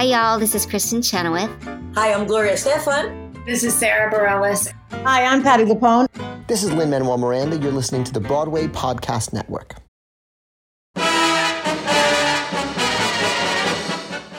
Hi, y'all. This is Kristin Chenoweth. Hi, I'm Gloria Estefan. This is Sara Bareilles. Hi, I'm Patti LuPone. This is Lin-Manuel Miranda. You're listening to the Broadway Podcast Network.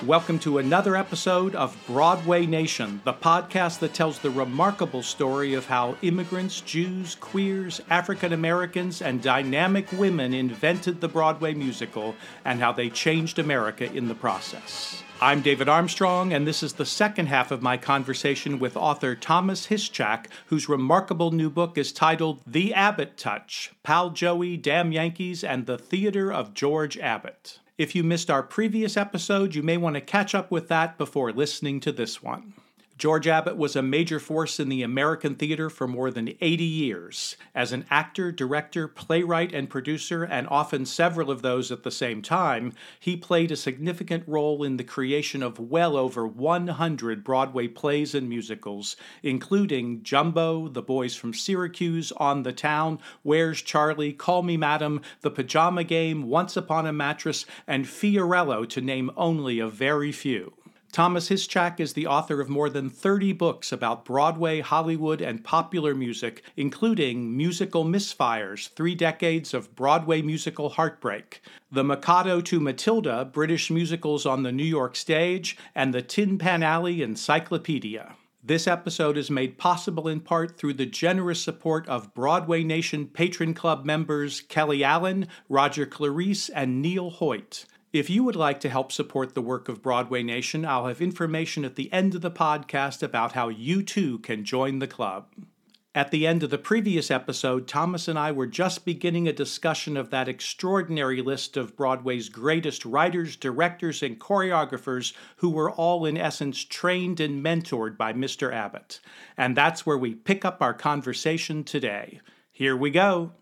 Welcome to another episode of Broadway Nation, the podcast that tells the remarkable story of how immigrants, Jews, queers, African Americans, and dynamic women invented the Broadway musical and how they changed America in the process. I'm David Armstrong, and this is the second half of my conversation with author Thomas Hischak, whose remarkable new book is titled The Abbott Touch Pal Joey, Damn Yankees, and the Theater of George Abbott. If you missed our previous episode, you may want to catch up with that before listening to this one. George Abbott was a major force in the American theater for more than 80 years. As an actor, director, playwright, and producer, and often several of those at the same time, he played a significant role in the creation of well over 100 Broadway plays and musicals, including Jumbo, The Boys from Syracuse, On the Town, Where's Charlie, Call Me Madam, The Pajama Game, Once Upon a Mattress, and Fiorello, to name only a very few. Thomas Hischak is the author of more than 30 books about Broadway, Hollywood, and popular music, including Musical Misfires Three Decades of Broadway Musical Heartbreak, The Mikado to Matilda British Musicals on the New York Stage, and the Tin Pan Alley Encyclopedia. This episode is made possible in part through the generous support of Broadway Nation Patron Club members Kelly Allen, Roger Clarice, and Neil Hoyt. If you would like to help support the work of Broadway Nation, I'll have information at the end of the podcast about how you too can join the club. At the end of the previous episode, Thomas and I were just beginning a discussion of that extraordinary list of Broadway's greatest writers, directors, and choreographers who were all, in essence, trained and mentored by Mr. Abbott. And that's where we pick up our conversation today. Here we go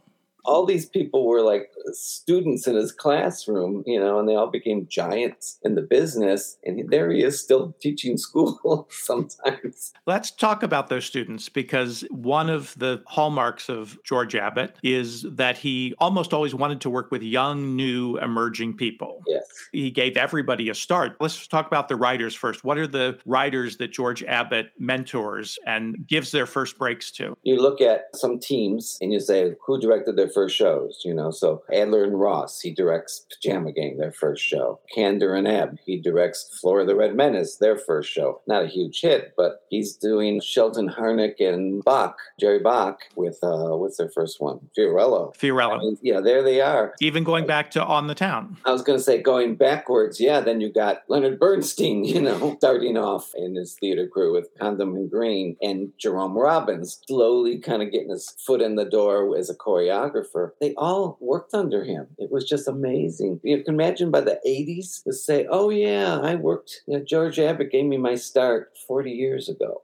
all these people were like students in his classroom, you know, and they all became giants in the business. And there he is still teaching school sometimes. Let's talk about those students because one of the hallmarks of George Abbott is that he almost always wanted to work with young, new, emerging people. Yes. He gave everybody a start. Let's talk about the writers first. What are the writers that George Abbott mentors and gives their first breaks to? You look at some teams and you say, who directed their first shows, you know. So Adler and Ross, he directs Pajama Game, their first show. Kander and Ebb, he directs Flora the Red Menace, their first show. Not a huge hit, but he's doing Sheldon Harnick and Bock, Jerry Bock, with uh, what's their first one? Fiorello. Fiorello. I mean, yeah, there they are. Even going back to On the Town. I was going to say going backwards, yeah. Then you got Leonard Bernstein, you know, starting off in his theater crew with Comden and Green, and Jerome Robbins slowly kind of getting his foot in the door as a choreographer. They all worked under him. It was just amazing. You can imagine by the 80s to say, oh, yeah, I worked, you know, George Abbott gave me my start 40 years ago.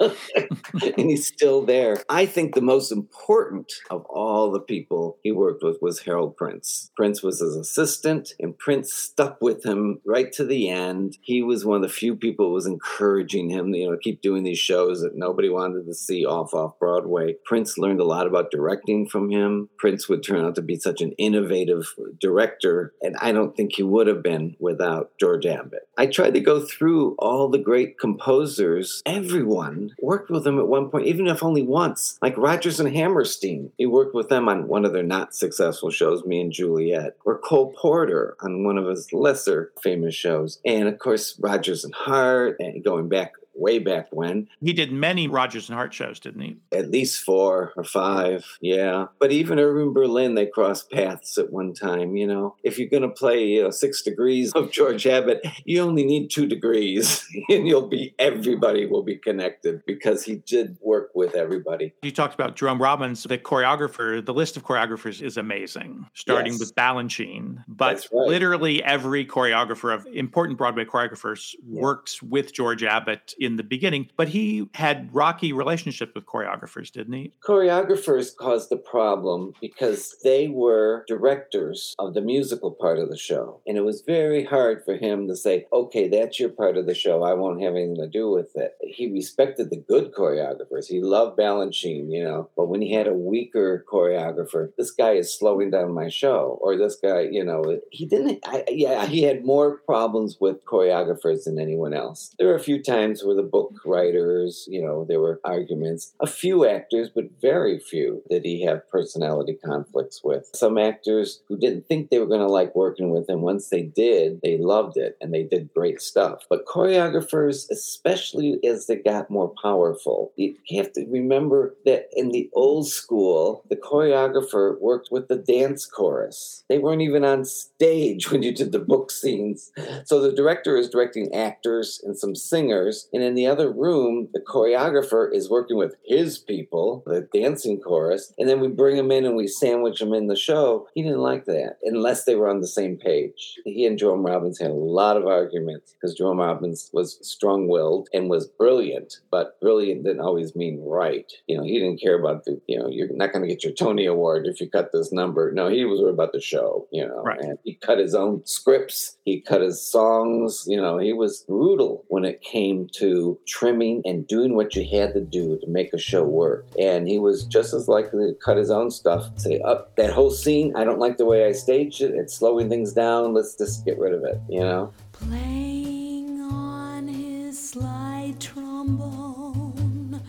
and he's still there. I think the most important of all the people he worked with was Harold Prince. Prince was his assistant, and Prince stuck with him right to the end. He was one of the few people who was encouraging him, you know, keep doing these shows that nobody wanted to see off off Broadway. Prince learned a lot about directing from him. Prince would turn out to be such an innovative director, and I don't think he would have been without George Abbott. I tried to go through all the great composers. Everyone worked with him at one point, even if only once. Like Rodgers and Hammerstein, he worked with them on one of their not successful shows, Me and Juliet, or Cole Porter on one of his lesser famous shows, and of course Rodgers and Hart, and going back way back when. He did many Rodgers and Hart shows, didn't he? At least four or five, yeah. But even Irving Berlin, they crossed paths at one time. You know, if you're going to play you know, six degrees of George Abbott, you only need two degrees, and you'll be everybody will be connected because he did work with everybody. You talked about Jerome Robbins, the choreographer. The list of choreographers is amazing, starting Yes. with Balanchine. But right. literally every choreographer of important Broadway choreographers Yeah. works with George Abbott in the beginning, but he had rocky relationships with choreographers, didn't he? Choreographers caused the problem because they were directors of the musical part of the show. And it was very hard for him to say, okay, that's your part of the show. I won't have anything to do with it. He respected the good choreographers. He loved Balanchine, you know, but when he had a weaker choreographer, this guy is slowing down my show, or this guy, you know, he didn't, I, yeah, he had more problems with choreographers than anyone else. There were a few times where the book mm-hmm. writers, you know, there were arguments. A few actors, but very few, did he have personality conflicts with. Some actors who didn't think they were going to like working with him, once they did, they loved it and they did great stuff. But choreographers, especially as they got more powerful, you have to remember that in the old school, the choreographer worked with the dance chorus. They weren't even on stage when you did the book scenes. So the director is directing actors and some singers, and in the other room, the choreographer is working with his people, the dancing chorus, and then we bring them in and we sandwich them in the show. He didn't like that unless they were on the same page. He and Jerome Robbins had a lot of arguments because Jerome Robbins was strong willed and was brilliant, but brilliant didn't always mean right. You know, he didn't care about the, you know, you're not going to get your Tony Award if you cut this number. No, he was worried about the show, you know, Right. and he cut his own scripts, he cut his songs, you know, he was brutal when it came to trimming and doing what you had to do to make a show work. And he was just as likely to cut his own stuff, say, up that whole scene, I don't like the way I staged it, it's slowing things down, let's just get rid of it, you know? playing on his slide trombone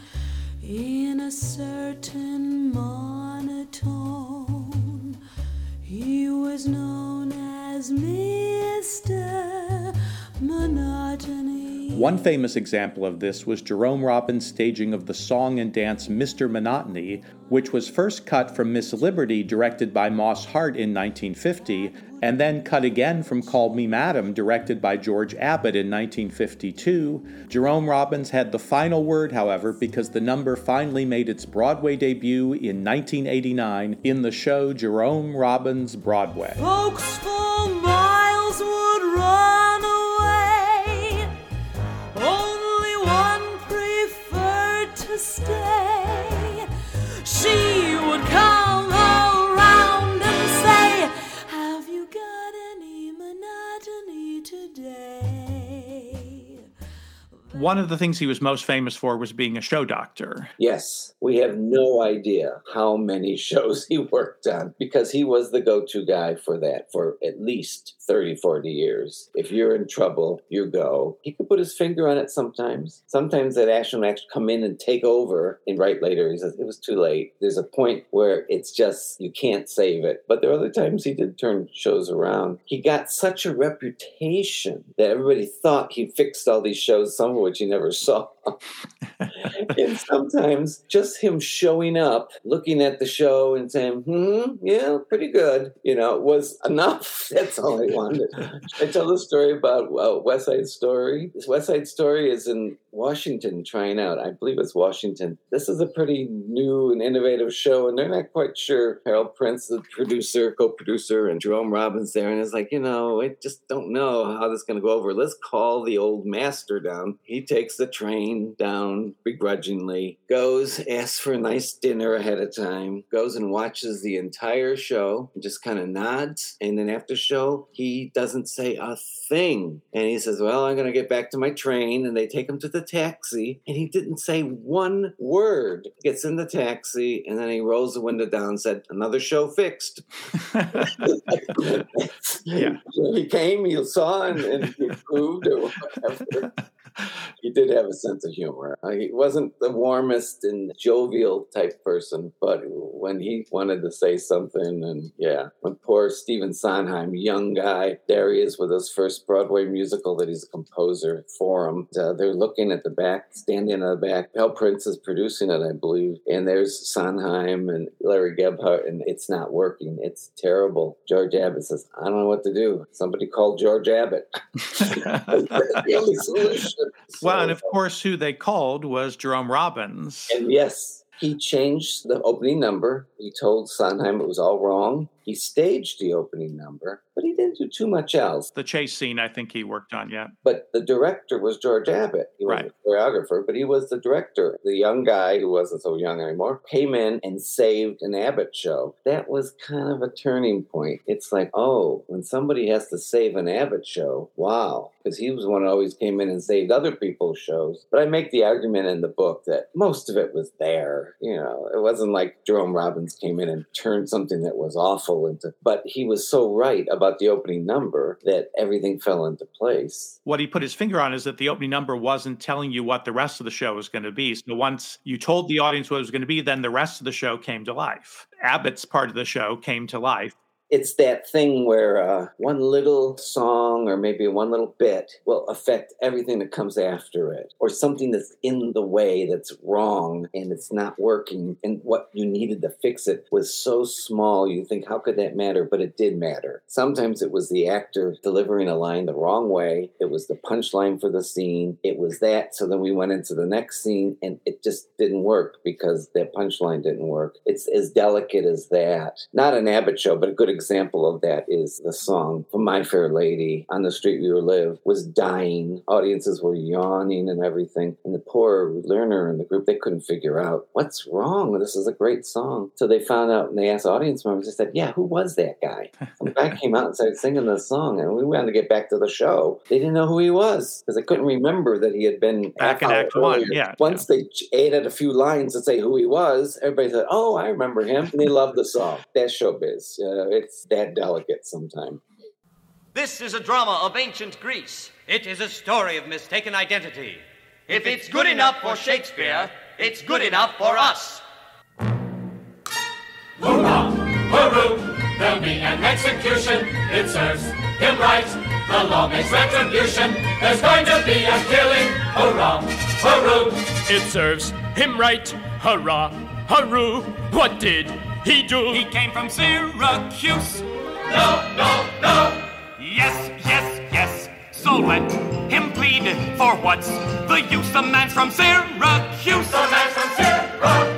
in a certain monotone. He was known as Mr. Monotony. One famous example of this was Jerome Robbins' staging of the song and dance Mr. Monotony, which was first cut from Miss Liberty, directed by Moss Hart in 1950, and then cut again from Call Me Madam, directed by George Abbott in 1952. Jerome Robbins had the final word, however, because the number finally made its Broadway debut in 1989 in the show Jerome Robbins Broadway. Folks for miles would run stay. One of the things he was most famous for was being a show doctor. Yes, we have no idea how many shows he worked on because he was the go to guy for that for at least 30, 40 years. If you're in trouble, you go. He could put his finger on it sometimes. Sometimes that action will actually come in and take over and write later. He says, It was too late. There's a point where it's just, you can't save it. But there are other times he did turn shows around. He got such a reputation that everybody thought he fixed all these shows, some of which he never saw. and sometimes just him showing up, looking at the show and saying, hmm, yeah, pretty good, you know, was enough. That's all I wanted. I tell the story about uh, West Side Story. This West Side Story is in Washington trying out. I believe it's Washington. This is a pretty new and innovative show, and they're not quite sure. Harold Prince, the producer, co-producer, and Jerome Robbins there, and it's like, you know, I just don't know how this is going to go over. Let's call the old master down. He takes the train down begrudgingly, goes, asks for a nice dinner ahead of time, goes and watches the entire show, and just kind of nods, and then after show, he doesn't say a thing, and he says, "Well, I'm going to get back to my train," and they take him to the taxi, and he didn't say one word. Gets in the taxi, and then he rolls the window down and said, "Another show fixed." Yeah. he came, he saw, and, and he approved or whatever. He did have a sense of humor. Uh, He wasn't the warmest and jovial type person, but when he wanted to say something, and yeah, when poor Stephen Sondheim, young guy, there he is with his first Broadway musical that he's a composer for him. Uh, they're looking at the back, standing in the back. Mel Prince is producing it, I believe, and there's Sondheim and Larry Gelbart, and it's not working. It's terrible. George Abbott says, "I don't know what to do. Somebody call George Abbott." the only solution. Well, and of course, who they called was Jerome Robbins. and yes, he changed the opening number. He told Sondheim it was all wrong. He staged the opening number, but he didn't do too much else. The chase scene, I think he worked on, yeah. But the director was George Abbott. He was Right. a choreographer, but he was the director. The young guy, who wasn't so young anymore, came in and saved an Abbott show. That was kind of a turning point. It's like, oh, when somebody has to save an Abbott show, wow. Because he was the one who always came in and saved other people's shows. But I make the argument in the book that most of it was there. You know, it wasn't like Jerome Robbins came in and turned something that was awful into, but he was so right about the opening number that everything fell into place. What he put his finger on is that the opening number wasn't telling you what the rest of the show was going to be. So once you told the audience what it was going to be, then the rest of the show came to life. Abbott's part of the show came to life. It's that thing where uh, one little song or maybe one little bit will affect everything that comes after it, or something that's in the way that's wrong and it's not working. And what you needed to fix it was so small, you think, how could that matter? But it did matter. Sometimes it was the actor delivering a line the wrong way, it was the punchline for the scene, it was that. So then we went into the next scene and it just didn't work because that punchline didn't work. It's as delicate as that. Not an Abbott show, but a good example of that is the song from My Fair Lady, On the Street We Live, was dying. Audiences were yawning and everything. And the poor Lerner in the group, they couldn't figure out what's wrong. This is a great song. So they found out and they asked audience members, they said, Yeah, who was that guy? And the guy came out and started singing the song. And we wanted to get back to the show. They didn't know who he was because they couldn't remember that he had been Back in Act One, earlier. yeah, Once they ch- added a few lines to say who he was, everybody said, "Oh, I remember him," and they loved the song. That's showbiz. Uh, it's that delicate sometimes. This is a drama of ancient Greece. It is a story of mistaken identity. If it's good enough for Shakespeare, it's good enough for us. Hoorah! Hooroo! There'll be an execution. It serves him right. The law makes retribution. There's going to be a killing. Hoorah! Hooroo! It serves him right. Hurrah, hurroo. What did he do? He came from Syracuse. No, no, no! Yes, yes, yes. So let him plead for what's the use? The man's from Syracuse. The man from Syracuse!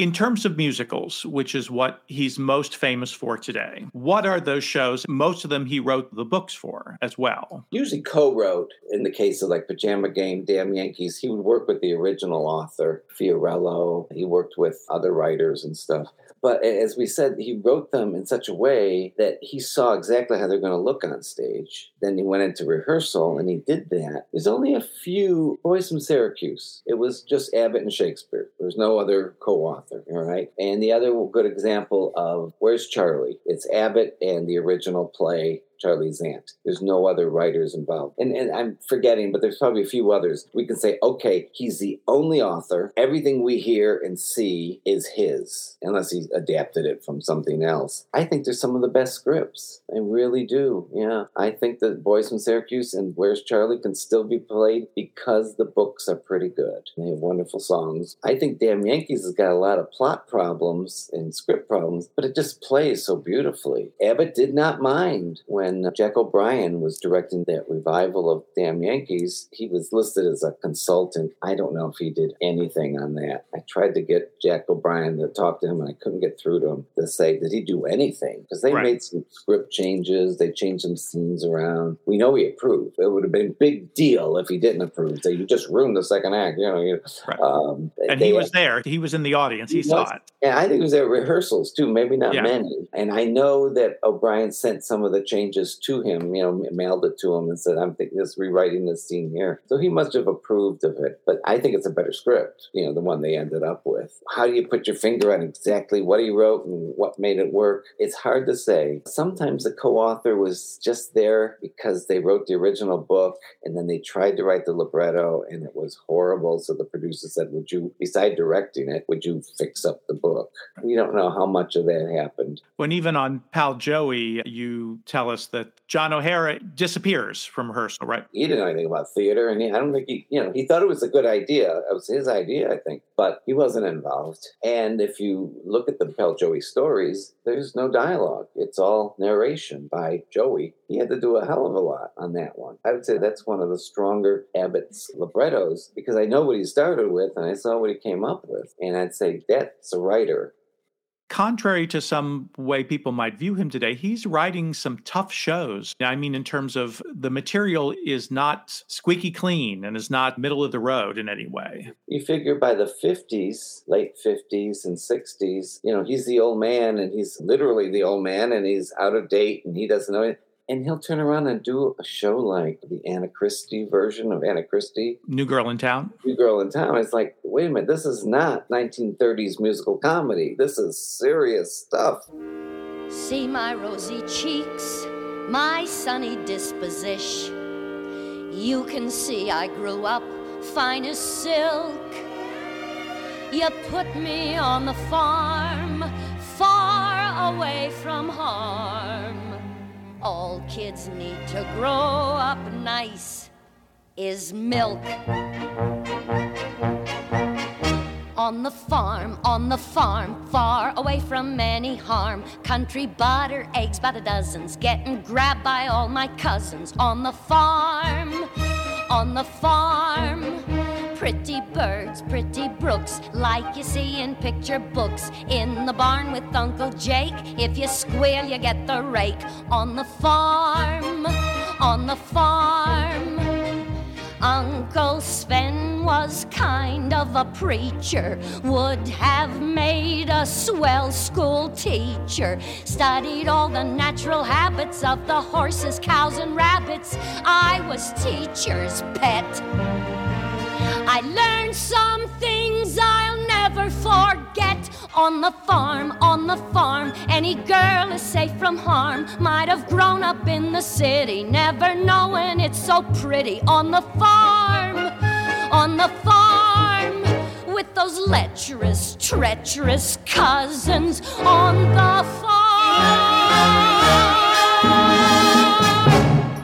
In terms of musicals, which is what he's most famous for today, what are those shows? Most of them he wrote the books for as well. Usually co-wrote in the case of like Pajama Game, Damn Yankees. He would work with the original author, Fiorello. He worked with other writers and stuff. But as we said, he wrote them in such a way that he saw exactly how they're going to look on stage. Then he went into rehearsal and he did that. There's only a few boys from Syracuse. It was just Abbott and Shakespeare. There was no other co-author, all right? And the other good example of Where's Charlie? It's Abbott and the original play Charley's Aunt. There's no other writers involved. And, and I'm forgetting, but there's probably a few others. We can say, okay, he's the only author. Everything we hear and see is his, unless he's adapted it from something else. I think there's some of the best scripts. I really do. Yeah. I think that Boys from Syracuse and Where's Charlie can still be played because the books are pretty good. They have wonderful songs. I think Damn Yankees has got a lot of plot problems and script problems, but it just plays so beautifully. Abbott did not mind when Jack O'Brien was directing that revival of Damn Yankees. He was listed as a consultant. I don't know if he did anything on that. I tried to get Jack O'Brien to talk to him, and I couldn't get through to him to say, did he do anything? Because they Right. made some script changes, they changed some scenes around. We know he approved. It would have been a big deal if he didn't approve. You just ruined the second act. You know, you, Right. um, And they- he was there. He was in the audience. He, He saw was. it. yeah, I think it was at rehearsals too, maybe not Yeah. many. And I know that O'Brien sent some of the changes to him, you know, mailed it to him and said, I'm thinking this rewriting this scene here. So he must have approved of it. But I think it's a better script, you know, the one they ended up with. How do you put your finger on exactly what he wrote and what made it work? It's hard to say. Sometimes the co author was just there because they wrote the original book and then they tried to write the libretto and it was horrible. So the producer said, Would you, beside directing it, would you fix up the book? We don't know how much of that happened. When even on Pal Joey, you tell us that John O'Hara disappears from rehearsal, right? He didn't know anything about theater, and he, I don't think he, you know, he thought it was a good idea. It was his idea, I think, but he wasn't involved. And if you look at the Pal Joey stories, there's no dialogue. It's all narration by Joey. He had to do a hell of a lot on that one. I would say that's one of the stronger Abbott's librettos because I know what he started with and I saw what he came up with. And I'd say that's a writer contrary to some way people might view him today, he's writing some tough shows. I mean, in terms of the material is not squeaky clean and is not middle of the road in any way. You figure by the 50s, late 50s and 60s, you know, he's the old man and he's literally the old man and he's out of date and he doesn't know it and he'll turn around and do a show like the Anna Christie version of Anna Christie. New Girl in Town? New Girl in Town. It's like, wait a minute, this is not 1930s musical comedy. This is serious stuff. See my rosy cheeks, my sunny disposition. You can see I grew up fine as silk. You put me on the farm, far away from harm. All kids need to grow up nice is milk. On the farm, on the farm, far away from any harm. Country butter, eggs by the dozens, getting grabbed by all my cousins. On the farm, on the farm. Pretty birds, pretty brooks, like you see in picture books. In the barn with Uncle Jake, if you squeal, you get the rake. On the farm, on the farm. Uncle Sven was kind of a preacher, would have made a swell school teacher. Studied all the natural habits of the horses, cows, and rabbits. I was teacher's pet. I learned some things I'll never forget. On the farm, on the farm, any girl is safe from harm. Might have grown up in the city, never knowing it's so pretty. On the farm, on the farm, with those lecherous, treacherous cousins. On the farm.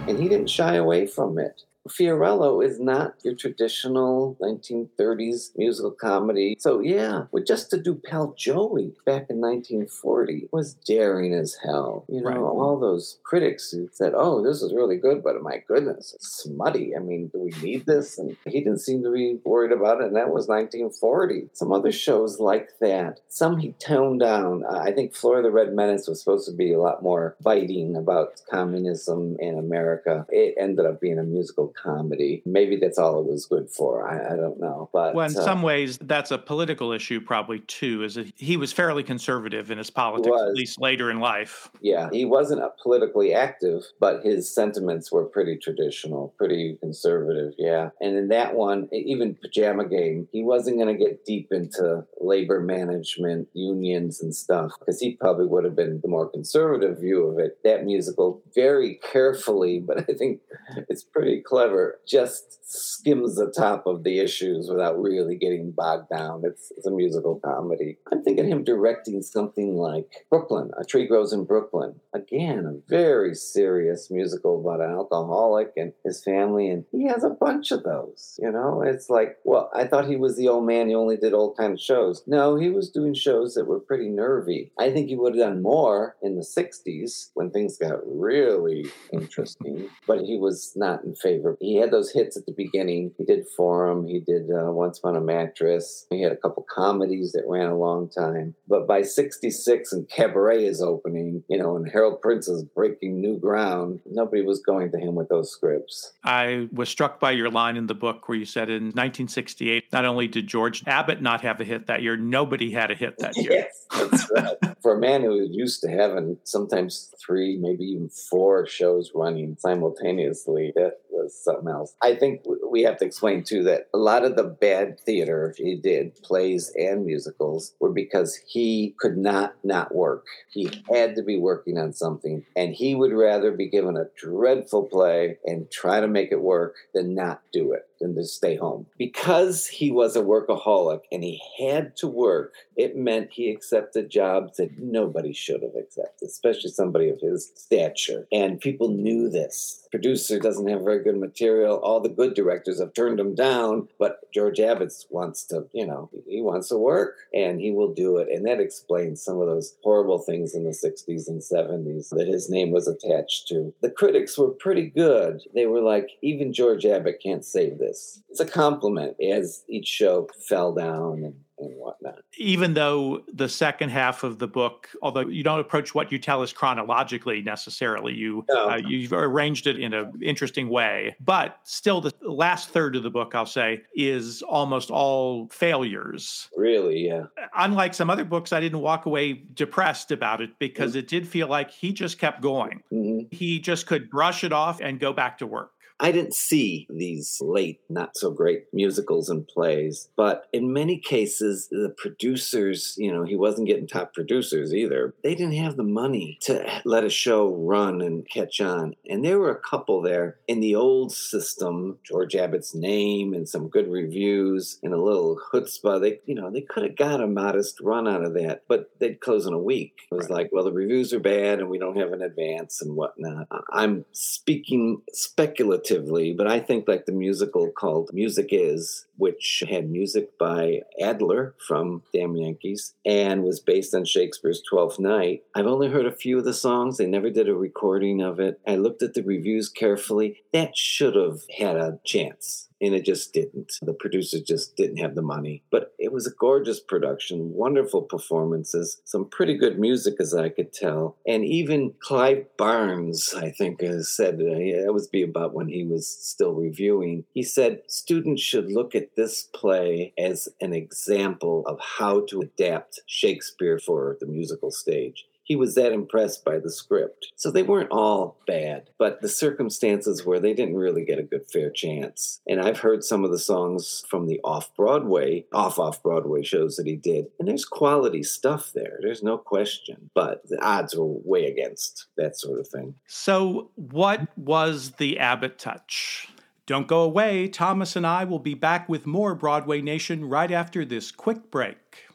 And he didn't shy away from it. Fiorello is not your traditional 1930s musical comedy. So yeah, with just to do Pal Joey back in 1940 was daring as hell. You know, Right. all those critics who said, "Oh, this is really good," but my goodness, it's smutty. I mean, do we need this? And he didn't seem to be worried about it. And that was 1940. Some other shows like that, some he toned down. Uh, I think Flora the Red Menace was supposed to be a lot more biting about communism in America. It ended up being a musical comedy. Maybe that's all it was good for. I, I don't know. But Well, in uh, some ways, that's a political issue, probably too. Is that he was fairly conservative in his politics, was. at least later in life. Yeah, he wasn't politically active, but his sentiments were pretty traditional, pretty conservative. Yeah. And in that one, even Pajama Game, he wasn't going to get deep into labor management, unions, and stuff, because he probably would have been the more conservative view of it. That musical, very carefully, but I think it's pretty clever, just skims the top of the issues without really getting bogged down. It's, it's a musical comedy. I'm thinking him directing something like Brooklyn, A Tree Grows in Brooklyn. Again, a very serious musical about an alcoholic and his family, and he has a bunch of those. You know, it's like, well, I thought he was the old man. He only did old kind of shows. No, he was doing shows that were pretty nervy. I think he would have done more in the '60s when things got really interesting, but he was not in favor. He had those hits at the beginning. He did Forum. He did uh, Once Upon a Mattress. He had a couple comedies that ran a long time. But by '66, and Cabaret is opening, you know, and Harold Prince is breaking new ground. Nobody was going to him with those scripts. I was struck by your line in the book where you said in 1968, not only did George Abbott not have a hit that year, nobody had a hit that year. Yes, right. For a man who was used to having sometimes three, maybe even four shows running simultaneously, that was something else. I think we have to explain too that a lot of the bad theater he did, plays and musicals, were because he could not not work. He had to be working on something, and he would rather be given a dreadful play and try to make it work than not do it than to stay home. Because he was a workaholic and he had to work, it meant he accepted jobs that nobody should have accepted, especially somebody of his stature. And people knew this. Producer doesn't have very good material. All the good directors have turned him down, but George Abbott wants to, you know, he wants to work and he will do it. And that explains some of those horrible things in the 60s and 70s that his name was attached to. The critics were pretty good. They were like, even George Abbott can't save this. This. It's a compliment as each show fell down and and whatnot. Even though the second half of the book, although you don't approach what you tell us chronologically necessarily, you No. uh, you've arranged it in an interesting way. But still, the last third of the book, I'll say, is almost all failures. Really, yeah. Unlike some other books, I didn't walk away depressed about it because it did feel like he just kept going. Mhm. He just could brush it off and go back to work. I didn't see these late, not so great musicals and plays, but in many cases, the producers, you know, he wasn't getting top producers either. They didn't have the money to let a show run and catch on. And there were a couple there in the old system, George Abbott's name and some good reviews and a little chutzpah. They, you know, they could have got a modest run out of that, but they'd close in a week. It was like, well, the reviews are bad and we don't have an advance and whatnot. I'm speaking speculatively, but I think like the musical called Music Is, which had music by Adler from Damn Yankees and was based on Shakespeare's Twelfth Night. I've only heard a few of the songs. They never did a recording of it. I looked at the reviews carefully. That should have had a chance and it just didn't. The producers just didn't have the money. But it was a gorgeous production, wonderful performances, some pretty good music as I could tell. And even Clive Barnes, I think, said, uh, that was be about when he was still reviewing. He said students should look at this play as an example of how to adapt Shakespeare for the musical stage he was that impressed by the script. So they weren't all bad, but the circumstances where they didn't really get a good fair chance. And I've heard some of the songs from the off Broadway, off off Broadway shows that he did, and there's quality stuff there. There's no question, but the odds were way against that sort of thing. So, what was the Abbott touch? Don't go away. Thomas and I will be back with more Broadway Nation right after this quick break.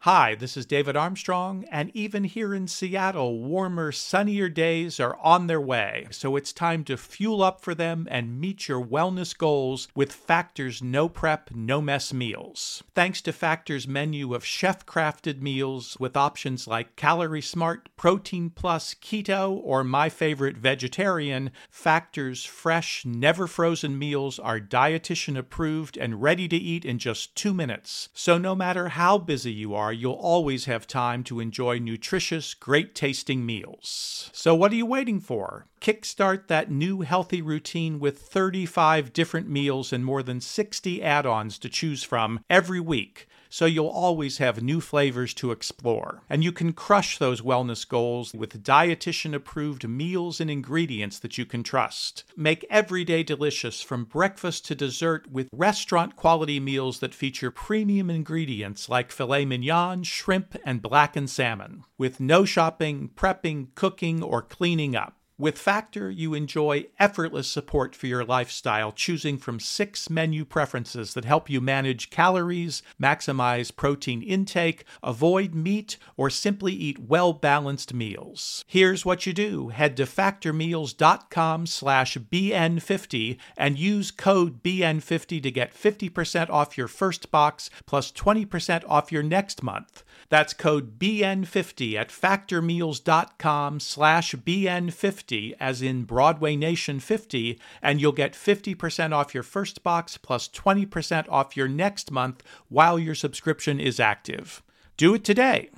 Hi, this is David Armstrong, and even here in Seattle, warmer, sunnier days are on their way. So it's time to fuel up for them and meet your wellness goals with Factor's no prep, no mess meals. Thanks to Factor's menu of chef crafted meals with options like Calorie Smart, Protein Plus, Keto, or my favorite, Vegetarian, Factor's fresh, never frozen meals are dietitian approved and ready to eat in just two minutes. So no matter how busy you are, you'll always have time to enjoy nutritious, great tasting meals. So, what are you waiting for? Kickstart that new healthy routine with 35 different meals and more than 60 add ons to choose from every week. So you'll always have new flavors to explore. And you can crush those wellness goals with dietitian approved meals and ingredients that you can trust. Make every day delicious from breakfast to dessert with restaurant quality meals that feature premium ingredients like filet mignon, shrimp, and blackened salmon. With no shopping, prepping, cooking, or cleaning up. With Factor, you enjoy effortless support for your lifestyle, choosing from six menu preferences that help you manage calories, maximize protein intake, avoid meat, or simply eat well-balanced meals. Here's what you do. Head to factormeals.com slash BN50 and use code BN50 to get 50% off your first box plus 20% off your next month. That's code BN50 at factormeals.com slash BN50 as in Broadway Nation 50 and you'll get 50% off your first box plus 20% off your next month while your subscription is active. Do it today.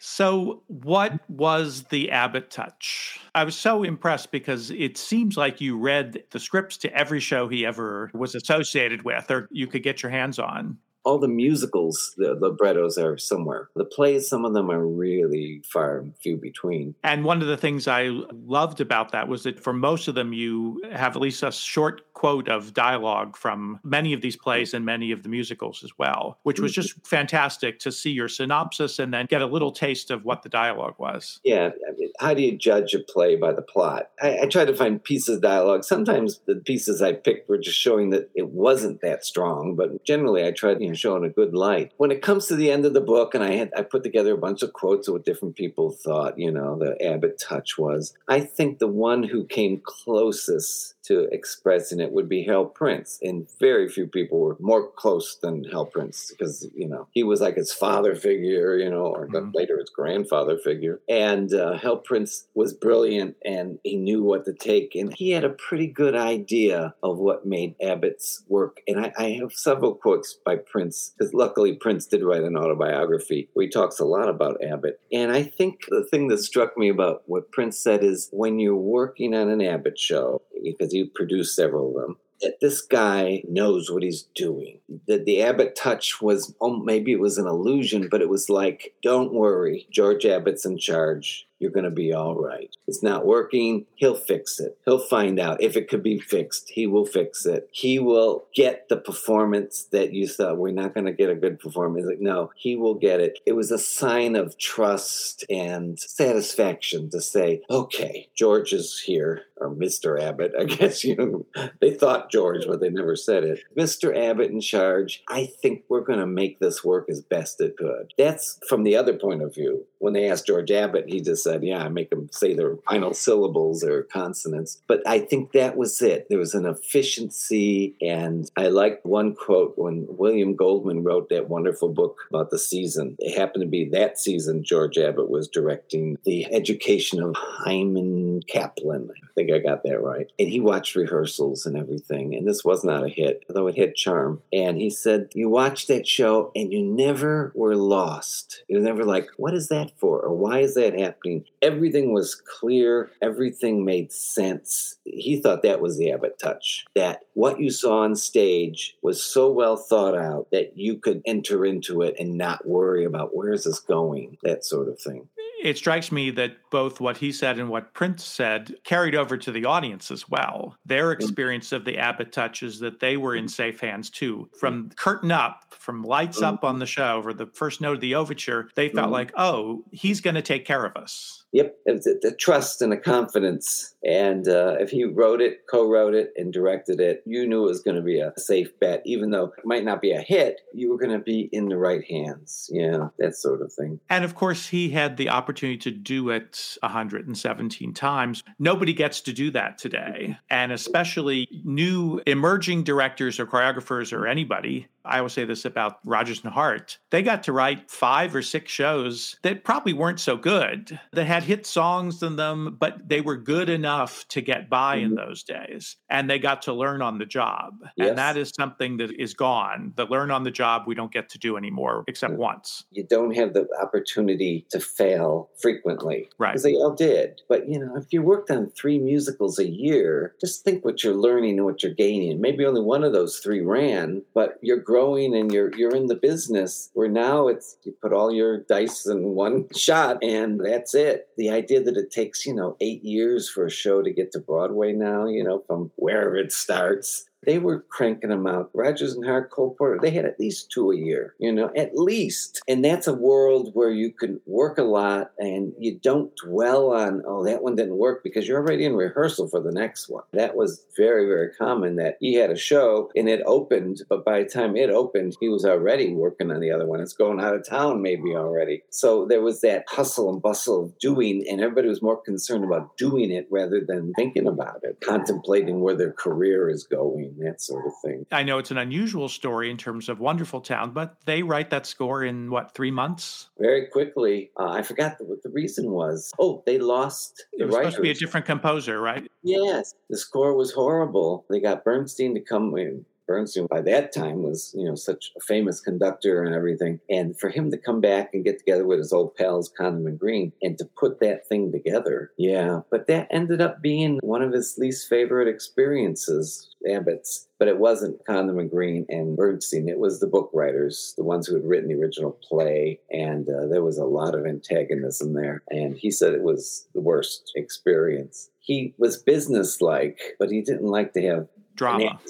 So, what was the Abbott touch? I was so impressed because it seems like you read the scripts to every show he ever was associated with or you could get your hands on all the musicals, the librettos are somewhere. The plays, some of them are really far and few between. And one of the things I loved about that was that for most of them, you have at least a short quote of dialogue from many of these plays and many of the musicals as well, which was mm-hmm. just fantastic to see your synopsis and then get a little taste of what the dialogue was. Yeah. I mean, how do you judge a play by the plot? I, I try to find pieces of dialogue. Sometimes the pieces I picked were just showing that it wasn't that strong, but generally I tried, you know, showing a good light. When it comes to the end of the book, and I had I put together a bunch of quotes of what different people thought, you know, the Abbott touch was. I think the one who came closest to expressing it it would be Hal Prince. And very few people were more close than Hal Prince because, you know, he was like his father figure, you know, or mm-hmm. later his grandfather figure. And uh, Hal Prince was brilliant and he knew what to take. And he had a pretty good idea of what made Abbott's work. And I, I have several quotes by Prince because luckily Prince did write an autobiography where he talks a lot about Abbott. And I think the thing that struck me about what Prince said is when you're working on an Abbott show, because he produced several of them, that this guy knows what he's doing. That the Abbott touch was, oh, maybe it was an illusion, but it was like, don't worry, George Abbott's in charge you're going to be all right. It's not working. He'll fix it. He'll find out if it could be fixed. He will fix it. He will get the performance that you thought we're not going to get a good performance. Like, no, he will get it. It was a sign of trust and satisfaction to say, okay, George is here, or Mr. Abbott. I guess you they thought George, but they never said it. Mr. Abbott in charge. I think we're going to make this work as best it could. That's from the other point of view. When they asked George Abbott, he just said, yeah, I make them say their final syllables or consonants. But I think that was it. There was an efficiency. And I like one quote when William Goldman wrote that wonderful book about the season. It happened to be that season George Abbott was directing the education of Hyman Kaplan. I think I got that right. And he watched rehearsals and everything. And this was not a hit, though it had charm. And he said, You watched that show and you never were lost. You were never like, What is that for? Or why is that happening? everything was clear, everything made sense. He thought that was the Abbott touch. That what you saw on stage was so well thought out that you could enter into it and not worry about where is this going, that sort of thing it strikes me that both what he said and what Prince said carried over to the audience as well. Their experience of the Abbott touch is that they were in mm. safe hands too. From curtain up, from lights up on the show, or the first note of the overture, they felt like, oh, he's going to take care of us. Yep, a trust and a confidence. And uh, if he wrote it, co-wrote it, and directed it, you knew it was going to be a safe bet. Even though it might not be a hit, you were going to be in the right hands. Yeah, that sort of thing. And of course, he had the opportunity to do it 117 times. Nobody gets to do that today, and especially new emerging directors or choreographers or anybody I will say this about Rodgers and Hart. They got to write five or six shows that probably weren't so good, that had hit songs in them, but they were good enough to get by mm-hmm. in those days. And they got to learn on the job. Yes. And that is something that is gone. The learn on the job we don't get to do anymore except mm-hmm. once. You don't have the opportunity to fail frequently. Right. Because they all did. But you know, if you worked on three musicals a year, just think what you're learning and what you're gaining. Maybe only one of those three ran, but you're growing and you're you're in the business where now it's you put all your dice in one shot and that's it. The idea that it takes, you know, eight years for a show to get to Broadway now, you know, from wherever it starts they were cranking them out. Rodgers and Hart, Cole Porter, they had at least two a year, you know, at least. And that's a world where you can work a lot and you don't dwell on, oh, that one didn't work because you're already in rehearsal for the next one. That was very, very common that he had a show and it opened, but by the time it opened, he was already working on the other one. It's going out of town maybe already. So there was that hustle and bustle of doing, and everybody was more concerned about doing it rather than thinking about it, contemplating where their career is going that sort of thing. I know it's an unusual story in terms of Wonderful Town, but they write that score in what, three months? Very quickly. Uh, I forgot what the reason was. Oh, they lost the it was writers. supposed to be a different composer, right? Yes. The score was horrible. They got Bernstein to come in Bernstein by that time was, you know, such a famous conductor and everything. And for him to come back and get together with his old pals, Comden and Green, and to put that thing together, yeah. But that ended up being one of his least favorite experiences, Abbott's. But it wasn't Comden and Green and Bernstein. It was the book writers, the ones who had written the original play. And uh, there was a lot of antagonism there. And he said it was the worst experience he was businesslike, but he didn't like to have drama,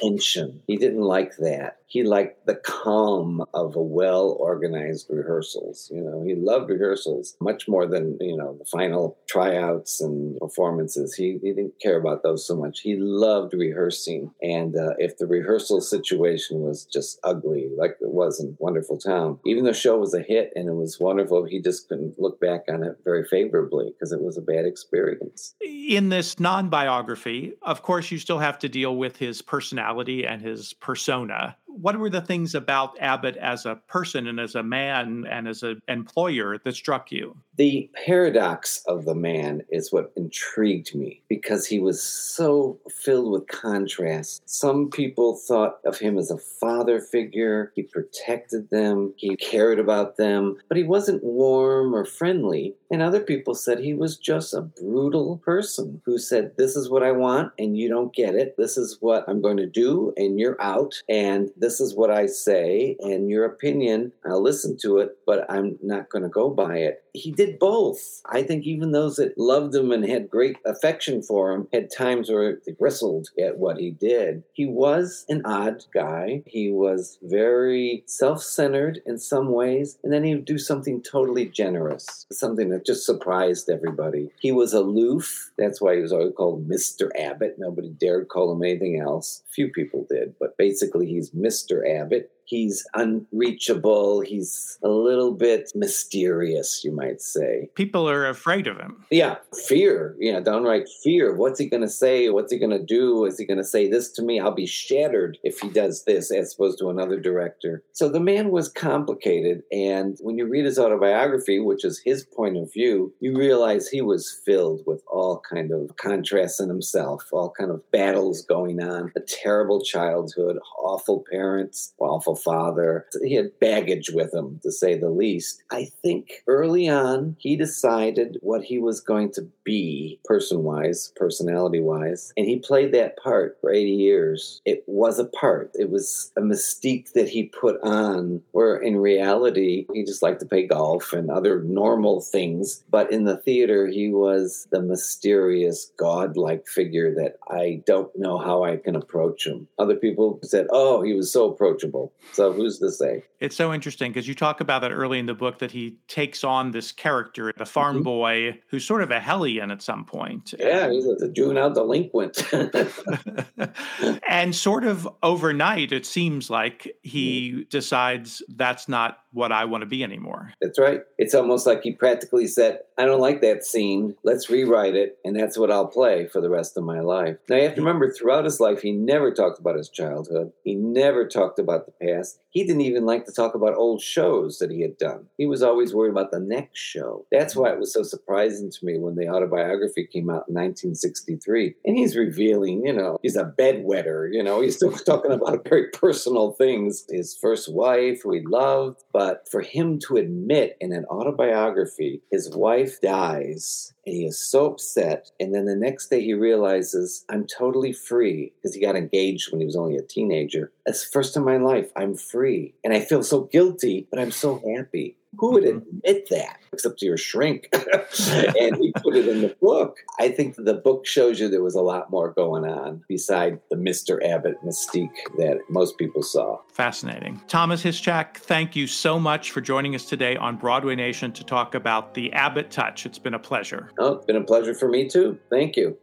tension. He didn't like that. He liked the calm of a well organized rehearsals. You know, he loved rehearsals much more than, you know, the final tryouts and performances. He, he didn't care about those so much. He loved rehearsing. And uh, if the rehearsal situation was just ugly, like it was in Wonderful Town, even though the show was a hit and it was wonderful, he just couldn't look back on it very favorably because it was a bad experience. In this non biography, of course, you still have to deal with his personality and his persona what were the things about Abbott as a person and as a man and as an employer that struck you? The paradox of the man is what intrigued me because he was so filled with contrast. Some people thought of him as a father figure, he protected them, he cared about them, but he wasn't warm or friendly. And other people said he was just a brutal person who said, This is what I want, and you don't get it. This is what I'm going to do, and you're out. And this is what I say, and your opinion, I'll listen to it, but I'm not going to go by it. He did both. I think even those that loved him and had great affection for him had times where they bristled at what he did. He was an odd guy. He was very self centered in some ways, and then he would do something totally generous, something that just surprised everybody. He was aloof. That's why he was always called Mr. Abbott. Nobody dared call him anything else. Few people did, but basically he's Mr. Abbott. He's unreachable. He's a little bit mysterious, you might say. People are afraid of him. Yeah, fear. Yeah, downright fear. What's he going to say? What's he going to do? Is he going to say this to me? I'll be shattered if he does this, as opposed to another director. So the man was complicated. And when you read his autobiography, which is his point of view, you realize he was filled with all kind of contrasts in himself, all kind of battles going on, a terrible childhood, awful parents, awful father. He had baggage with him, to say the least. I think early on, he decided what he was going to be, person wise, personality wise, and he played that part for 80 years. It was a part, it was a mystique that he put on, where in reality, he just liked to play golf and other normal things. But in the theater, he was the mysterious, godlike figure that I don't know how I can approach him. Other people said, oh, he was so approachable. So who's to say? It's so interesting because you talk about that early in the book that he takes on this character, the farm mm-hmm. boy, who's sort of a hellion at some point. Yeah, he's a juvenile delinquent. and sort of overnight, it seems like he mm-hmm. decides that's not what I want to be anymore. That's right. It's almost like he practically said, I don't like that scene. Let's rewrite it. And that's what I'll play for the rest of my life. Now, you have to remember, throughout his life, he never talked about his childhood. He never talked about the past. He didn't even like to talk about old shows that he had done. He was always worried about the next show. That's why it was so surprising to me when the autobiography came out in 1963. And he's revealing, you know, he's a bedwetter, you know, he's still talking about very personal things. His first wife, who he loved, but for him to admit in an autobiography, his wife dies and he is so upset. And then the next day he realizes, I'm totally free because he got engaged when he was only a teenager. It's the first time in my life I'm free. And I feel so guilty, but I'm so happy. Who would mm-hmm. admit that except to your shrink? and he put it in the book. I think the book shows you there was a lot more going on beside the Mr. Abbott mystique that most people saw. Fascinating. Thomas Hischak, thank you so much for joining us today on Broadway Nation to talk about the Abbott Touch. It's been a pleasure. Oh, it's been a pleasure for me too. Thank you.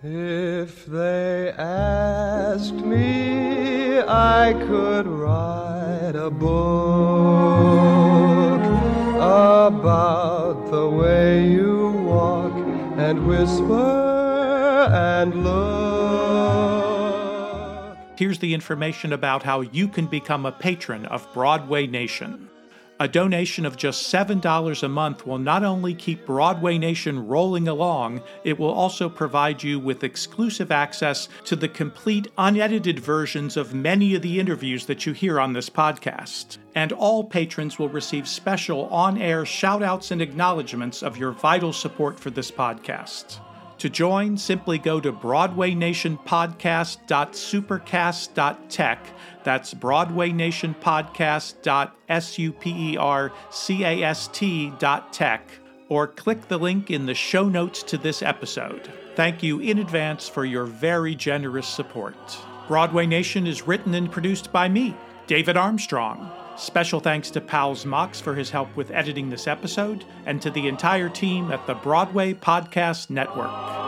If they asked me, I could write a book about the way you walk and whisper and look. Here's the information about how you can become a patron of Broadway Nation. A donation of just $7 a month will not only keep Broadway Nation rolling along, it will also provide you with exclusive access to the complete unedited versions of many of the interviews that you hear on this podcast. And all patrons will receive special on air shout-outs and acknowledgments of your vital support for this podcast. To join, simply go to BroadwayNationPodcast.supercast.tech that's BroadwayNationPodcast.supercast.tech or click the link in the show notes to this episode. Thank you in advance for your very generous support. Broadway Nation is written and produced by me, David Armstrong. Special thanks to Pals Mox for his help with editing this episode, and to the entire team at the Broadway Podcast Network.